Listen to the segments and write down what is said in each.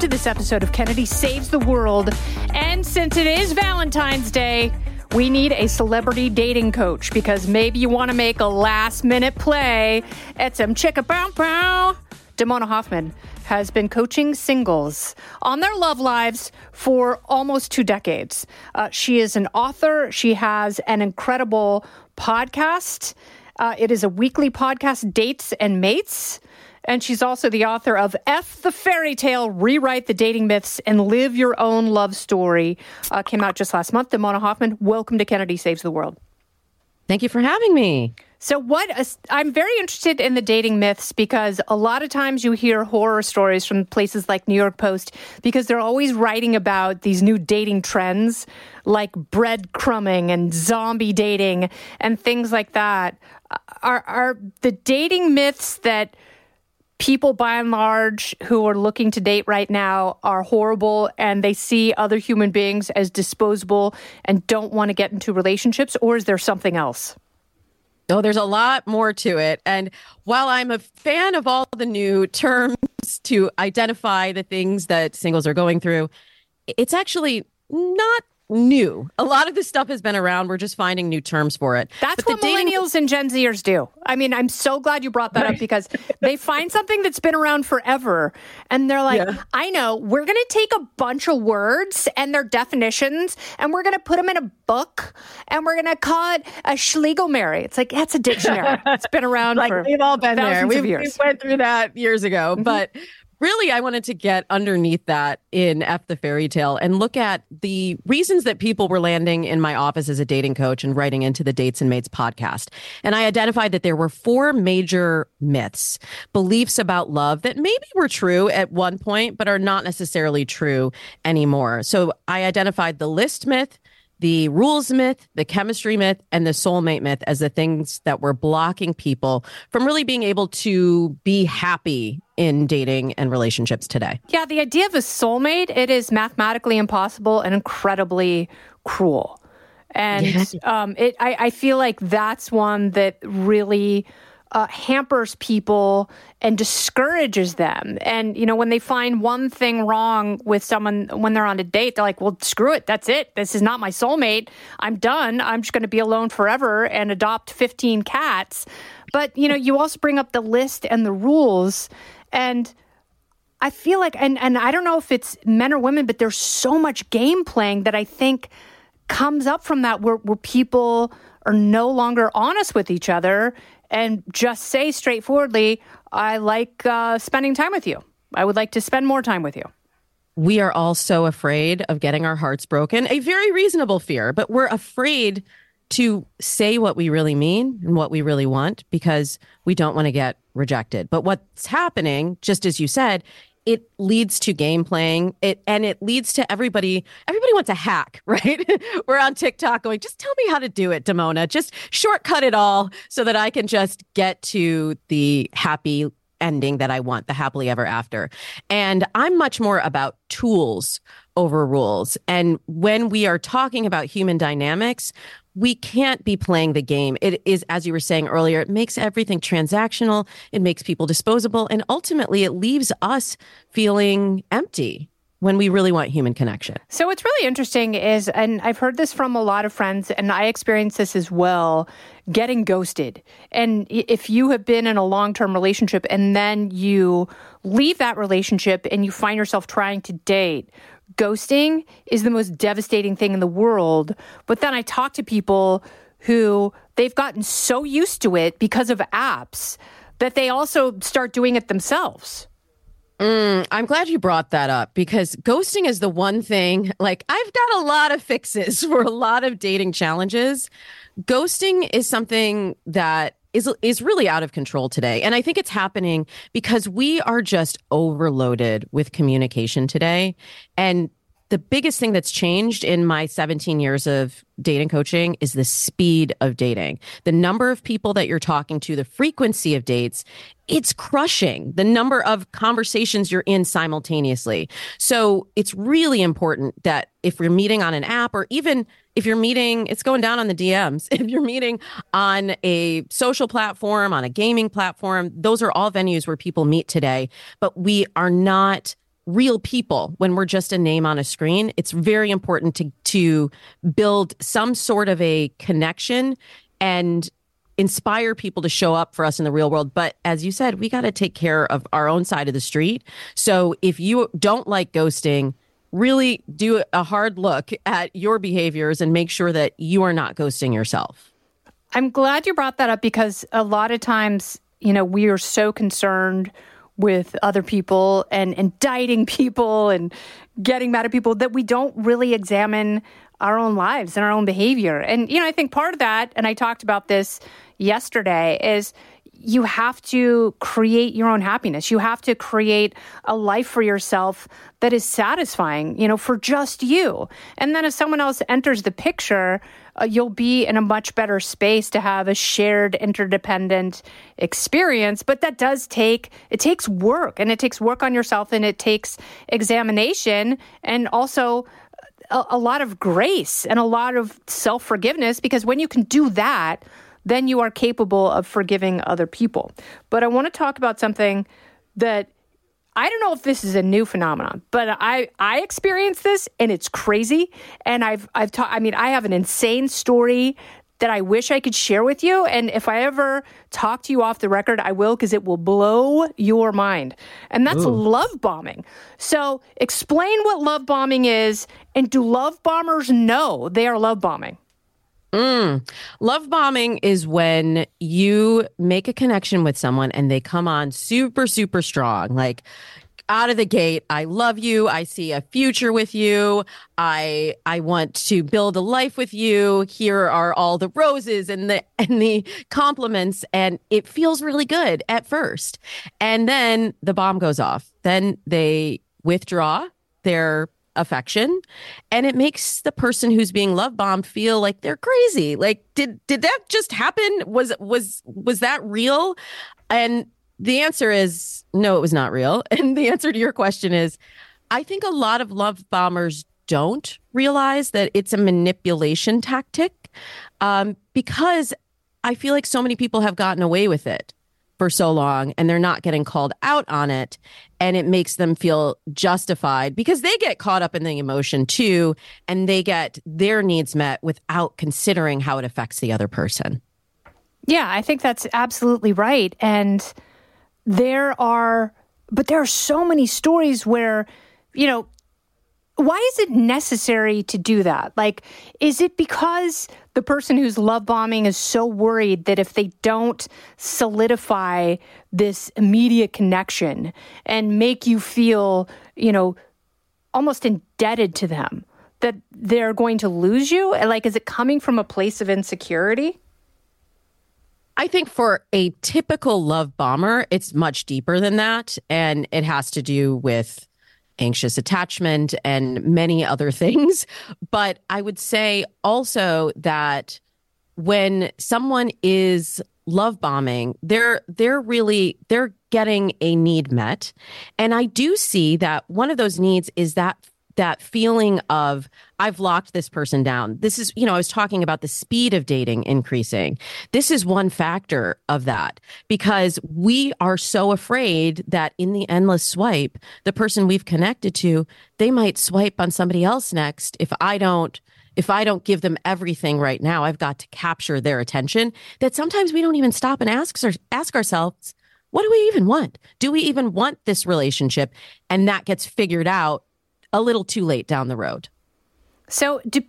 to this episode of Kennedy Saves the World. And since it is Valentine's Day, we need a celebrity dating coach because maybe you want to make a last minute play at some chicka bow bow. Damona Hoffman has been coaching singles on their love lives for almost two decades. Uh, she is an author, she has an incredible podcast. Uh, it is a weekly podcast, Dates and Mates. And she's also the author of F the Fairy Tale Rewrite the Dating Myths and Live Your Own Love Story. Uh, came out just last month. Damona Hoffman, welcome to Kennedy Saves the World. Thank you for having me. So, what I'm very interested in the dating myths because a lot of times you hear horror stories from places like New York Post because they're always writing about these new dating trends like breadcrumbing and zombie dating and things like that. Are, are the dating myths that people by and large who are looking to date right now are horrible and they see other human beings as disposable and don't want to get into relationships or is there something else Oh, there's a lot more to it. And while I'm a fan of all the new terms to identify the things that singles are going through, it's actually not new. A lot of this stuff has been around. We're just finding new terms for it. That's what dating... millennials and Gen Zers do. I mean, I'm so glad you brought that right. up because they find something that's been around forever and they're like, yeah. I know, we're going to take a bunch of words and their definitions and we're going to put them in a book and we're going to call it a Schlegelmary. It's like, that's a dictionary. it's been around like for we've all been there. We've, we went through that years ago, mm-hmm. but really, I wanted to get underneath that in F the Fairy Tale and look at the reasons that people were landing in my office as a dating coach and writing into the Dates and Mates podcast. And I identified that there were four major myths, beliefs about love that maybe were true at one point, but are not necessarily true anymore. So I identified the list myth, the rules myth, the chemistry myth, and the soulmate myth as the things that were blocking people from really being able to be happy in dating and relationships today. Yeah, the idea of a soulmate, it is mathematically impossible and incredibly cruel. And um, it, I, I feel like that's one that really uh, hampers people and discourages them. And, you know, when they find one thing wrong with someone when they're on a date, they're like, well, screw it. That's it. This is not my soulmate. I'm done. I'm just going to be alone forever and adopt 15 cats. But, you know, you also bring up the list and the rules. And I feel like, and, and I don't know if it's men or women, but there's so much game playing that I think comes up from that where, where people are no longer honest with each other and just say straightforwardly, I like uh, spending time with you. I would like to spend more time with you. We are all so afraid of getting our hearts broken, a very reasonable fear, but we're afraid to say what we really mean and what we really want because we don't want to get rejected. But what's happening, just as you said, it leads to game playing. It and it leads to everybody everybody wants a hack right? We're on tiktok going just tell me how to do it damona. Just shortcut it all so that i can just get to the happy ending that i want the happily ever after. And i'm much more about tools over rules. And when we are talking about human dynamics we can't be playing the game. It is, as you were saying earlier, it makes everything transactional. It makes people disposable. And ultimately, it leaves us feeling empty when we really want human connection. So, what's really interesting is, and I've heard this from a lot of friends, and I experience this as well getting ghosted. And if you have been in a long term relationship and then you leave that relationship and you find yourself trying to date, ghosting is the most devastating thing in the world. But then I talk to people who they've gotten so used to it because of apps that they also start doing it themselves. Mm, I'm glad you brought that up because ghosting is the one thing, like, I've got a lot of fixes for a lot of dating challenges. Ghosting is something that is is really out of control today. And I think it's happening because we are just overloaded with communication today. And the biggest thing that's changed in my 17 years of dating coaching is the speed of dating. The number of people that you're talking to, the frequency of dates, it's crushing the number of conversations you're in simultaneously. So it's really important that if you're meeting on an app or even if you're meeting, it's going down on the DMs. If you're meeting on a social platform, on a gaming platform, those are all venues where people meet today, but we are not real people when we're just a name on a screen. It's very important to to build some sort of a connection and inspire people to show up for us in the real world. But as you said, we got to take care of our own side of the street. So if you don't like ghosting, really do a hard look at your behaviors and make sure that you are not ghosting yourself. I'm glad you brought that up because a lot of times, you know, we are so concerned with other people and indicting people and getting mad at people that we don't really examine our own lives and our own behavior. And, you know, I think part of that, and I talked about this yesterday, is you have to create your own happiness. You have to create a life for yourself that is satisfying, you know, for just you. And then if someone else enters the picture, uh, you'll be in a much better space to have a shared interdependent experience but that does take it takes work and it takes work on yourself and it takes examination and also a, a lot of grace and a lot of self-forgiveness because when you can do that then you are capable of forgiving other people but i want to talk about something that I don't know if this is a new phenomenon, but I I experienced this and it's crazy. And I've I've taught. I mean, I have an insane story that I wish I could share with you. And if I ever talk to you off the record, I will because it will blow your mind. And that's Ooh. love bombing. So explain what love bombing is, and do love bombers know they are love bombing? Mm. Love bombing is when you make a connection with someone and they come on super, super strong. Like, out of the gate i love you. I see a future with you. I i want to build a life with you. Here are all the roses and the and the compliments. And it feels really good at first. And then the bomb goes off. Then they withdraw their affection and it makes the person who's being love bombed feel like they're crazy. Like did did that just happen? Was was was that real? And the answer is no it was not real. And the answer to your question is i think a lot of love bombers don't realize that it's a manipulation tactic um, because i feel like so many people have gotten away with it for so long and they're not getting called out on it and it makes them feel justified because they get caught up in the emotion too and they get their needs met without considering how it affects the other person. Yeah, I think that's absolutely right and there are but there are so many stories where you know why is it necessary to do that? Like, is it because the person who's love bombing is so worried that if they don't solidify this immediate connection and make you feel, you know, almost indebted to them, that they're going to lose you? Like, is it coming from a place of insecurity? I think for a typical love bomber, it's much deeper than that. And it has to do with anxious attachment and many other things. But I would say also that when someone is love bombing, they're they're really they're getting a need met. And I do see that one of those needs is that that feeling of I've locked this person down. This is, you know, I was talking about the speed of dating increasing. This is one factor of that because we are so afraid that in the endless swipe, the person we've connected to, they might swipe on somebody else next if I don't if I don't give them everything right now, I've got to capture their attention. That sometimes we don't even stop and ask ask ourselves, what do we even want? Do we even want this relationship? And that gets figured out a little too late down the road. So, do,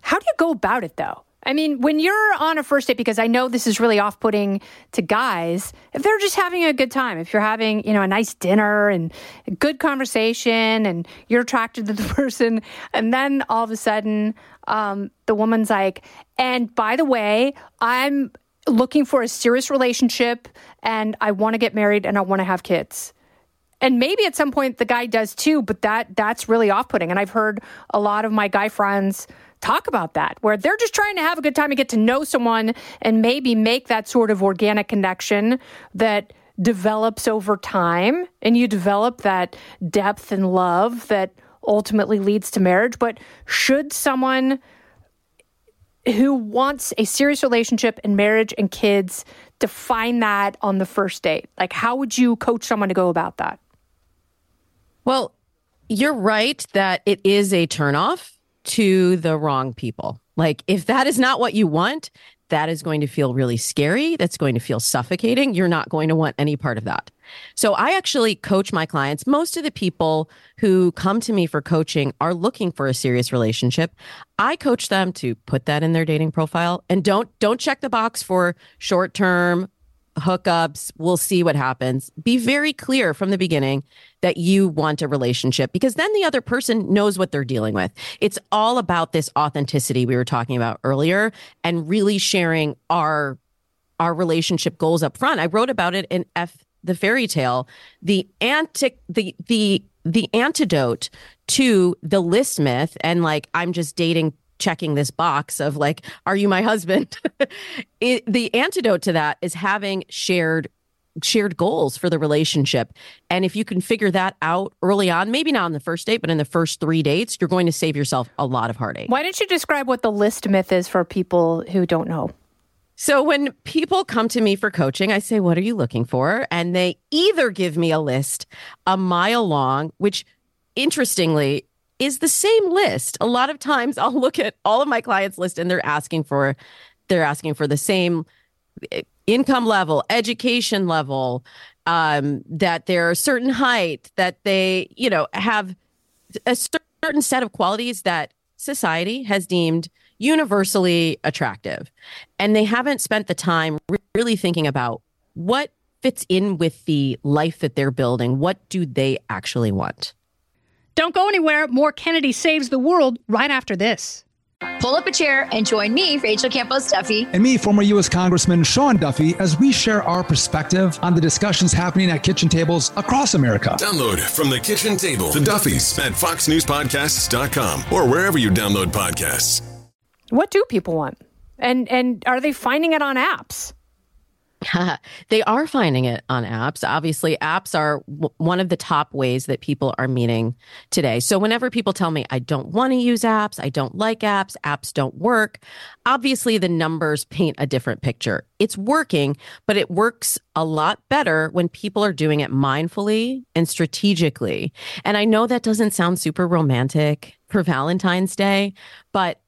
how do you go about it though? I mean, when you're on a first date, because I know this is really off putting to guys, if they're just having a good time, if you're having, you know, a nice dinner and a good conversation and you're attracted to the person, and then all of a sudden, um, the woman's like, and by the way, I'm looking for a serious relationship and I want to get married and I want to have kids. And maybe at some point the guy does too, but that that's really off-putting. And I've heard a lot of my guy friends talk about that where they're just trying to have a good time and get to know someone and maybe make that sort of organic connection that develops over time and you develop that depth and love that ultimately leads to marriage. But should someone who wants a serious relationship and marriage and kids define that on the first date? Like, how would you coach someone to go about that? Well, you're right that it is a turnoff to the wrong people. Like, if that is not what you want, that is going to feel really scary. That's going to feel suffocating. You're not going to want any part of that. So I actually coach my clients. Most of the people who come to me for coaching are looking for a serious relationship. I coach them to put that in their dating profile and don't don't check the box for short-term hookups. We'll see what happens. Be very clear from the beginning that you want a relationship because then the other person knows what they're dealing with. It's all about this authenticity we were talking about earlier and really sharing our our relationship goals up front. I wrote about it in F the fairy tale, the antic the the the antidote to the list myth and like I'm just dating checking this box of like, are you my husband? it, the antidote to that is having shared shared goals for the relationship. And if you can figure that out early on, maybe not on the first date, but in the first three dates, you're going to save yourself a lot of heartache. Why don't you describe what the list myth is for people who don't know? So when people come to me for coaching, I say, What are you looking for? And they either give me a list a mile long, which interestingly is the same list. A lot of times I'll look at all of my clients' list and they're asking for they're asking for the same eh, income level, education level, um, that they're a certain height, that they, you know, have a certain set of qualities that society has deemed universally attractive. And they haven't spent the time really thinking about what fits in with the life that they're building. What do they actually want? Don't go anywhere. More Kennedy Saves the World right after this. Pull up a chair and join me, Rachel Campos Duffy. And me, former U.S. Congressman Sean Duffy, as we share our perspective on the discussions happening at kitchen tables across America. Download from the kitchen table the Duffys at foxnewspodcasts.com or wherever you download podcasts. What do people want? And and are they finding it on apps? they are finding it on apps. Obviously, apps are w- one of the top ways that people are meeting today. So, whenever people tell me, I don't want to use apps, I don't like apps, apps don't work, obviously the numbers paint a different picture. It's working, but it works a lot better when people are doing it mindfully and strategically. And I know that doesn't sound super romantic for Valentine's Day, but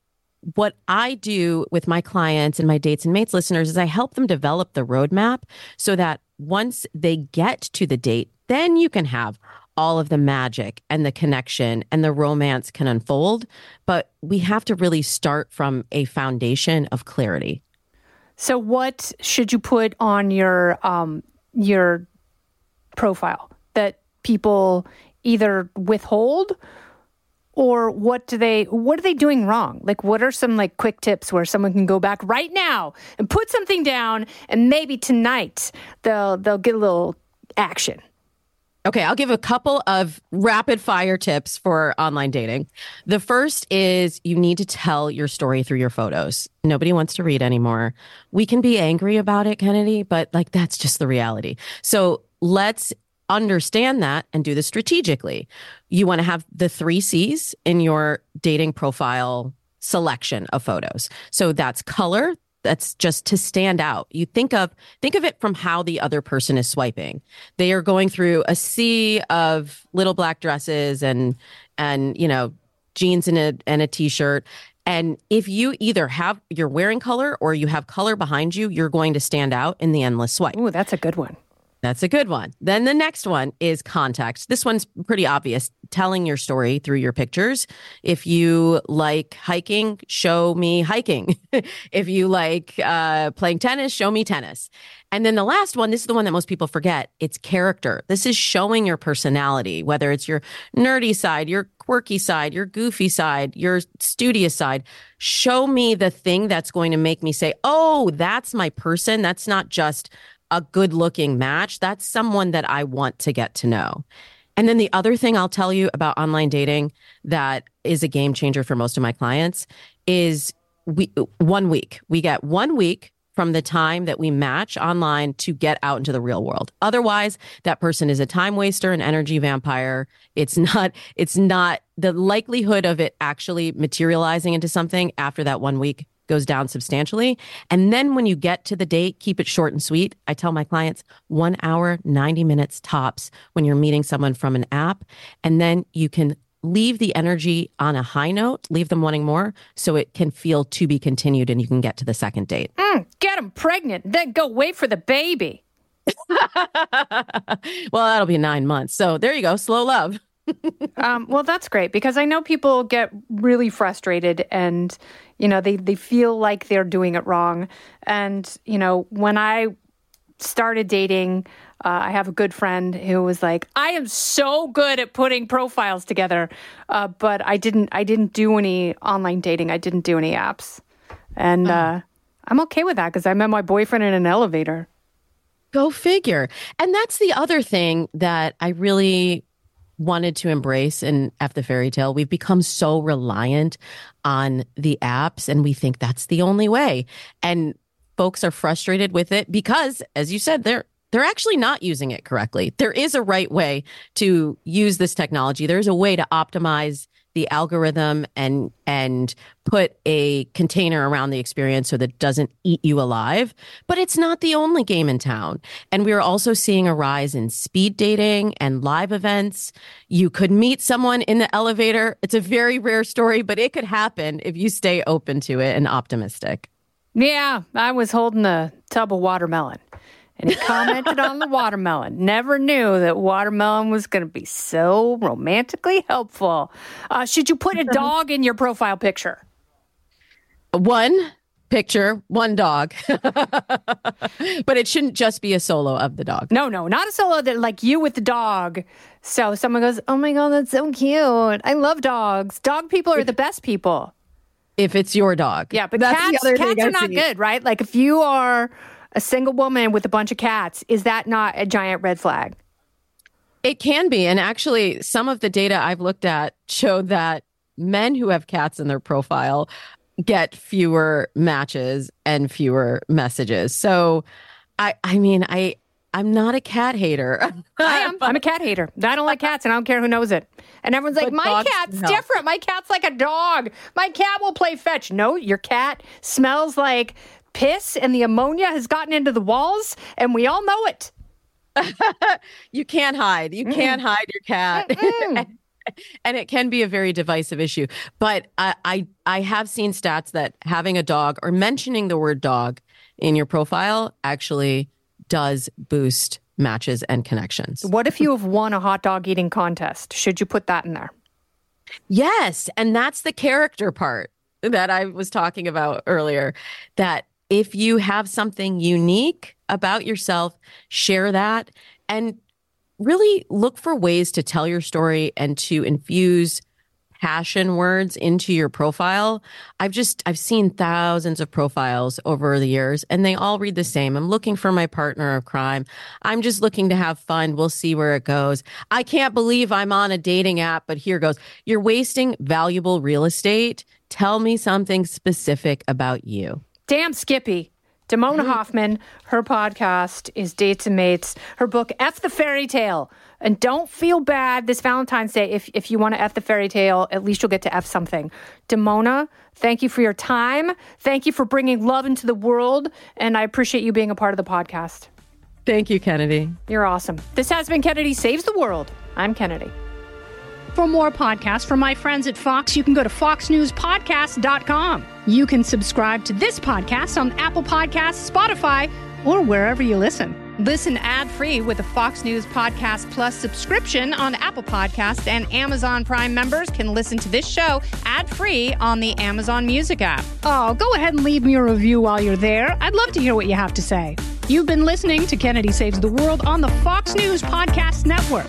what I do with my clients and my dates and mates listeners is I help them develop the roadmap so that once they get to the date, then you can have all of the magic and the connection and the romance can unfold. But we have to really start from a foundation of clarity. So, what should you put on your um, your profile that people either withhold or what do they what are they doing wrong like what are some like quick tips where someone can go back right now and put something down and maybe tonight they'll they'll get a little action Okay, I'll give a couple of rapid fire tips for online dating. The first is you need to tell your story through your photos. Nobody wants to read anymore. We can be angry about it, Kennedy, but like that's just the reality. So let's understand that and do this strategically. You want to have the three C's in your dating profile selection of photos. So that's color. That's just to stand out. You think of think of it from how the other person is swiping. They are going through a sea of little black dresses and and you know jeans and a and a t-shirt and if you either have you're wearing color or you have color behind you, you're going to stand out in the endless swipe. Ooh, that's a good one. That's a good one. Then the next one is context. This one's pretty obvious. Telling your story through your pictures. If you like hiking, show me hiking. if you like uh, playing tennis, show me tennis. And then the last one, this is the one that most people forget. It's character. This is showing your personality, whether it's your nerdy side, your quirky side, your goofy side, your studious side. Show me the thing that's going to make me say, oh, that's my person. That's not just a good looking match. That's someone that I want to get to know. And then the other thing I'll tell you about online dating that is a game changer for most of my clients is we one week. We get one week from the time that we match online to get out into the real world. Otherwise, that person is a time waster, an energy vampire. It's not it's not the likelihood of it actually materializing into something after that one week goes down substantially. And then when you get to the date, keep it short and sweet. I tell my clients one hour, 90 minutes tops when you're meeting someone from an app. And then you can leave the energy on a high note, leave them wanting more so it can feel to be continued and you can get to the second date. Mm, get them pregnant, then go wait for the baby. well, that'll be nine months. So there you go. Slow love. Um, well, that's great because I know people get really frustrated and, you know, they, they feel like they're doing it wrong. And, you know, when I started dating, uh, I have a good friend who was like, "I am so good at putting profiles together, uh, but I didn't. I didn't do any online dating. I didn't do any apps, and uh, I'm okay with that because I met my boyfriend in an elevator. Go figure. And that's the other thing that I really wanted to embrace in F the Fairy Tale. We've become so reliant on the apps and we think that's the only way. And folks are frustrated with it because, as you said, they're they're actually not using it correctly. There is a right way to use this technology. There's a way to optimize the algorithm and and put a container around the experience so that it doesn't eat you alive. But it's not the only game in town. And we're also seeing a rise in speed dating and live events. You could meet someone in the elevator. It's a very rare story but it could happen if you stay open to it and optimistic. Yeah i was holding a tub of watermelon and he commented on the watermelon. Never knew that watermelon was going to be so romantically helpful. Uh, should you put a dog in your profile picture? One picture, one dog. but it shouldn't just be a solo of the dog. No, no, not a solo that like you with the dog. So someone goes, "Oh my god, that's so cute. I love dogs. Dog people are the best people." If it's your dog. Yeah, but That's cats, cats are not good, right? Like if you are a single woman with a bunch of cats, is that not a giant red flag? It can be. And actually, some of the data I've looked at showed that men who have cats in their profile get fewer matches and fewer messages. So I I mean, I I'm not a cat hater. I am. I'm a cat hater. I don't like cats, and I don't care who knows it. And everyone's like, "My cat's can help." different. My cat's like a dog. My cat will play fetch." No, your cat smells like piss, and the ammonia has gotten into the walls, and we all know it. you can't hide. You can't hide your cat. and it can be a very divisive issue. But I, I I have seen stats that having a dog or mentioning the word dog in your profile actually does boost matches and connections. What if you have won a hot dog eating contest? Should you put that in there? Yes. And that's the character part that I was talking about earlier. That if you have something unique about yourself, share that and really look for ways to tell your story and to infuse passion words into your profile. I've just I've seen thousands of profiles over the years and they all read the same. I'm looking for my partner of crime. I'm just looking to have fun. We'll see where it goes. I can't believe I'm on a dating app, but here goes. You're wasting valuable real estate. Tell me something specific about you. Damn, Skippy. Damona mm-hmm. Hoffman, her podcast is Dates and Mates. Her book, F the Fairy Tale. And don't feel bad this Valentine's Day. If, if you want to F the fairy tale, at least you'll get to F something. Damona, thank you for your time. Thank you for bringing love into the world. And I appreciate you being a part of the podcast. Thank you, Kennedy. You're awesome. This has been Kennedy Saves the World. I'm Kennedy. For more podcasts from my friends at Fox, you can go to foxnewspodcast.com. You can subscribe to this podcast on Apple Podcasts, Spotify, or wherever you listen. Listen ad free with a Fox News Podcast Plus subscription on Apple Podcasts, and Amazon Prime members can listen to this show ad free on the Amazon Music app. Oh, go ahead and leave me a review while you're there. I'd love to hear what you have to say. You've been listening to Kennedy Saves the World on the Fox News Podcast Network.